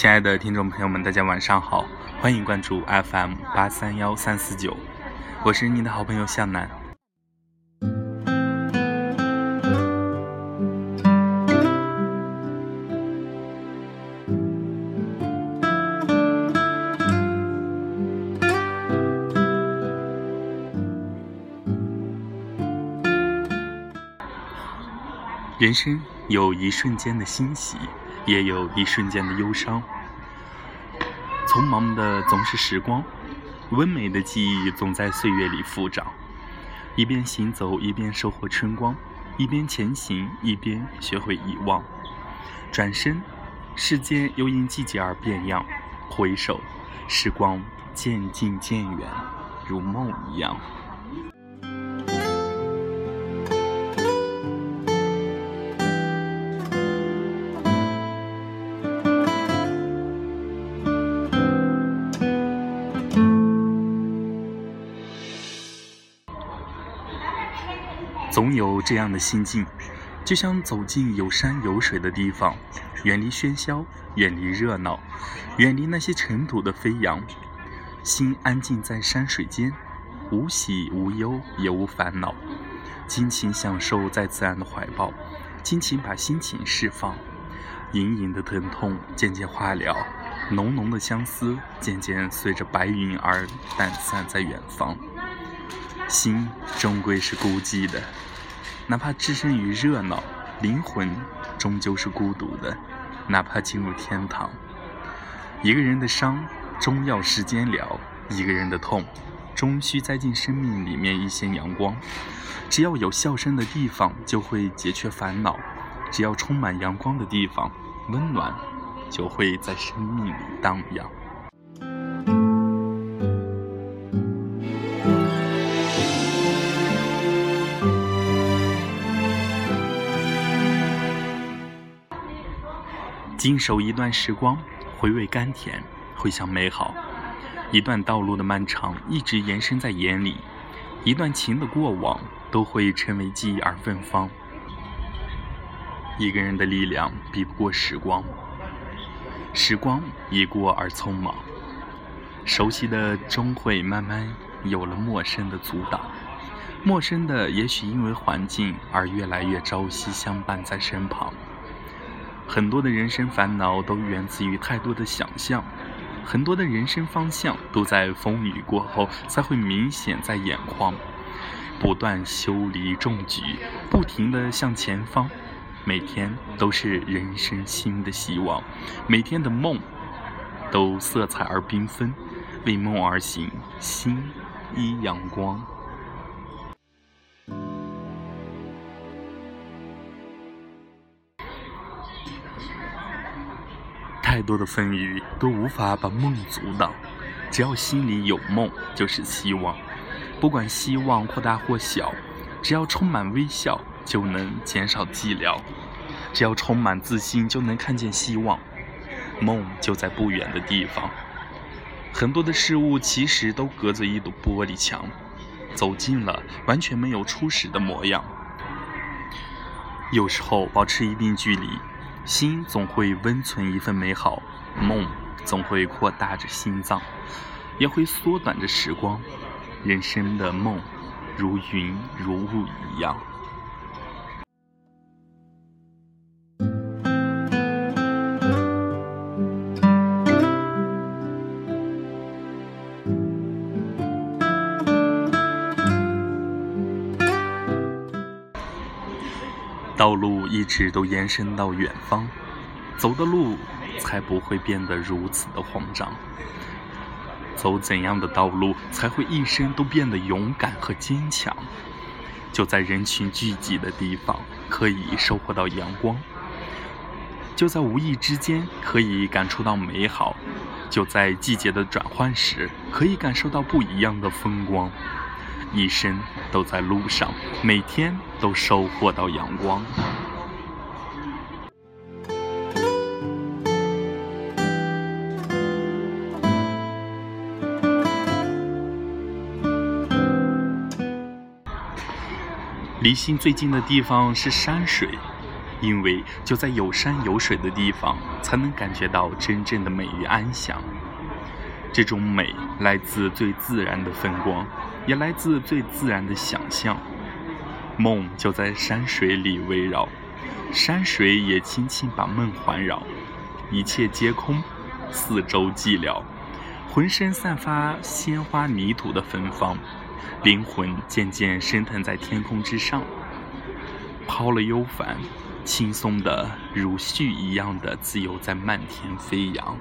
亲爱的听众朋友们，大家晚上好，欢迎关注 FM 八三幺三四九，我是您的好朋友向南。人生有一瞬间的欣喜，也有一瞬间的忧伤。匆忙的总是时光，温美的记忆总在岁月里复长。一边行走，一边收获春光；一边前行，一边学会遗忘。转身，世间又因季节而变样；回首，时光渐近渐远，如梦一样。总有这样的心境，就像走进有山有水的地方，远离喧嚣，远离热闹，远离那些尘土的飞扬，心安静在山水间，无喜无忧也无烦恼，尽情享受在自然的怀抱，尽情把心情释放，隐隐的疼痛渐渐化了，浓浓的相思渐渐随着白云而淡散在远方。心终归是孤寂的，哪怕置身于热闹，灵魂终究是孤独的。哪怕进入天堂，一个人的伤终要时间疗，一个人的痛终需栽进生命里面一些阳光。只要有笑声的地方，就会解决烦恼；只要充满阳光的地方，温暖就会在生命里荡漾。经守一段时光，回味甘甜，回想美好；一段道路的漫长，一直延伸在眼里；一段情的过往，都会成为记忆而芬芳。一个人的力量比不过时光，时光一过而匆忙，熟悉的终会慢慢有了陌生的阻挡，陌生的也许因为环境而越来越朝夕相伴在身旁。很多的人生烦恼都源自于太多的想象，很多的人生方向都在风雨过后才会明显在眼眶。不断修篱种菊，不停地向前方，每天都是人生新的希望，每天的梦都色彩而缤纷，为梦而行，心依阳光。太多的风雨都无法把梦阻挡，只要心里有梦，就是希望。不管希望或大或小，只要充满微笑，就能减少寂寥；只要充满自信，就能看见希望。梦就在不远的地方。很多的事物其实都隔着一堵玻璃墙，走近了，完全没有初始的模样。有时候保持一定距离。心总会温存一份美好，梦总会扩大着心脏，也会缩短着时光。人生的梦，如云如雾一样。直都延伸到远方，走的路才不会变得如此的慌张。走怎样的道路才会一生都变得勇敢和坚强？就在人群聚集的地方，可以收获到阳光；就在无意之间，可以感触到美好；就在季节的转换时，可以感受到不一样的风光。一生都在路上，每天都收获到阳光。离心最近的地方是山水，因为就在有山有水的地方，才能感觉到真正的美与安详。这种美来自最自然的风光，也来自最自然的想象。梦就在山水里围绕，山水也轻轻把梦环绕。一切皆空，四周寂寥，浑身散发鲜花泥土的芬芳，灵魂渐渐升腾在天空之上，抛了忧烦，轻松的如絮一样的自由在漫天飞扬。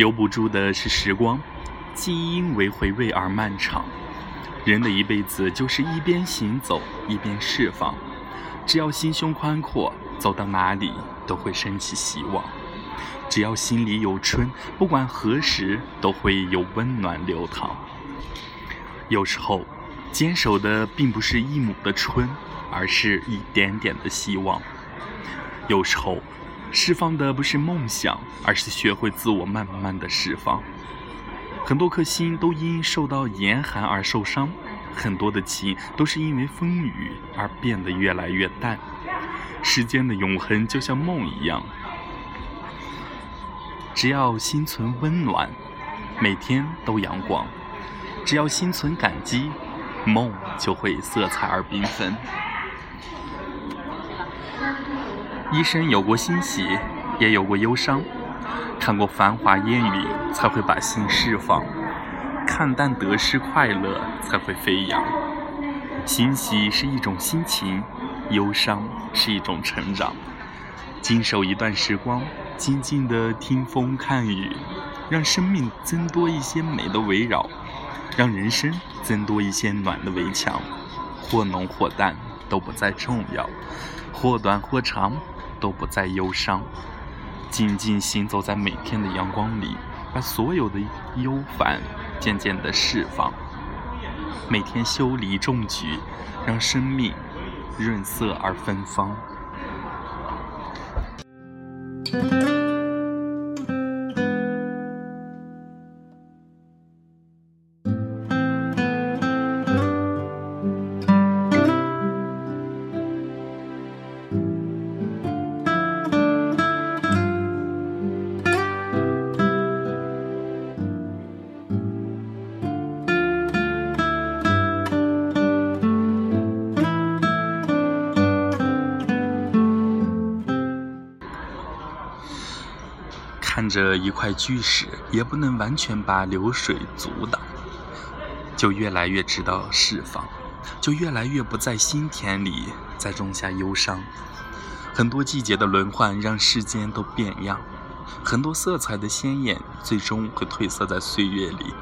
留不住的是时光，记忆因为回味而漫长。人的一辈子就是一边行走一边释放，只要心胸宽阔，走到哪里都会升起希望。只要心里有春，不管何时都会有温暖流淌。有时候，坚守的并不是一亩的春，而是一点点的希望。有时候。释放的不是梦想，而是学会自我慢慢的释放。很多颗心都因受到严寒而受伤，很多的情都是因为风雨而变得越来越淡。世间的永恒就像梦一样，只要心存温暖，每天都阳光；只要心存感激，梦就会色彩而缤纷。一生有过欣喜，也有过忧伤。看过繁华烟雨，才会把心释放；看淡得失快乐，才会飞扬。欣喜是一种心情，忧伤是一种成长。经受一段时光，静静的听风看雨，让生命增多一些美的围绕，让人生增多一些暖的围墙。或浓或淡都不再重要，或短或长。都不再忧伤，静静行走在每天的阳光里，把所有的忧烦渐渐的释放。每天修篱种菊，让生命润色而芬芳。看着一块巨石，也不能完全把流水阻挡，就越来越知道释放，就越来越不在心田里再种下忧伤。很多季节的轮换让世间都变样，很多色彩的鲜艳最终会褪色在岁月里。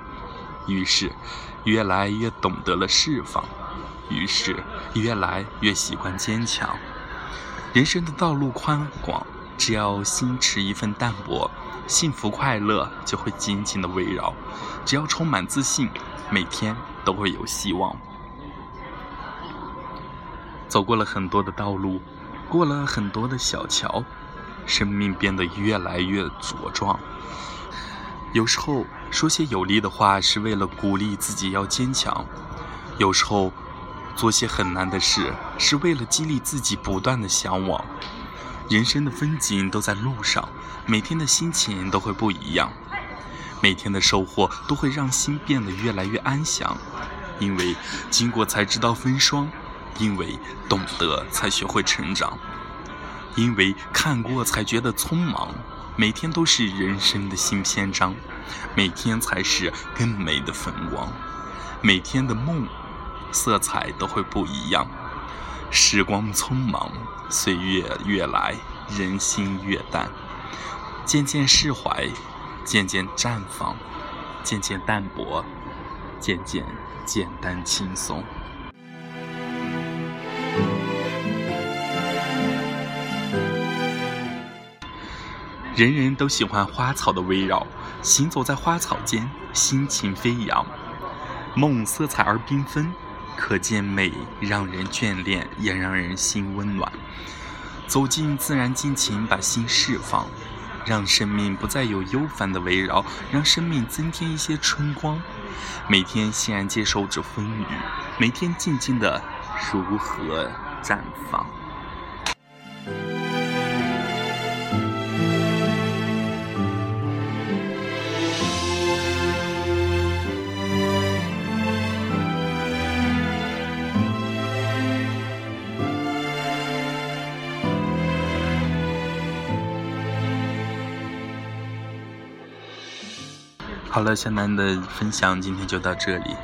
于是，越来越懂得了释放，于是越来越习惯坚强。人生的道路宽广。只要心持一份淡泊，幸福快乐就会紧紧的围绕；只要充满自信，每天都会有希望。走过了很多的道路，过了很多的小桥，生命变得越来越茁壮。有时候说些有力的话，是为了鼓励自己要坚强；有时候做些很难的事，是为了激励自己不断的向往。人生的风景都在路上，每天的心情都会不一样，每天的收获都会让心变得越来越安详。因为经过才知道风霜，因为懂得才学会成长，因为看过才觉得匆忙。每天都是人生的新篇章，每天才是更美的风光，每天的梦色彩都会不一样。时光匆忙，岁月越来，人心越淡，渐渐释怀，渐渐绽放，渐渐淡薄，渐渐简单轻松。人人都喜欢花草的围绕，行走在花草间，心情飞扬。梦色彩而缤纷，可见美让人眷恋，也让人心温暖。走进自然，尽情把心释放，让生命不再有忧烦的围绕，让生命增添一些春光。每天欣然接受着风雨，每天静静的如何绽放。好了，小南的分享今天就到这里。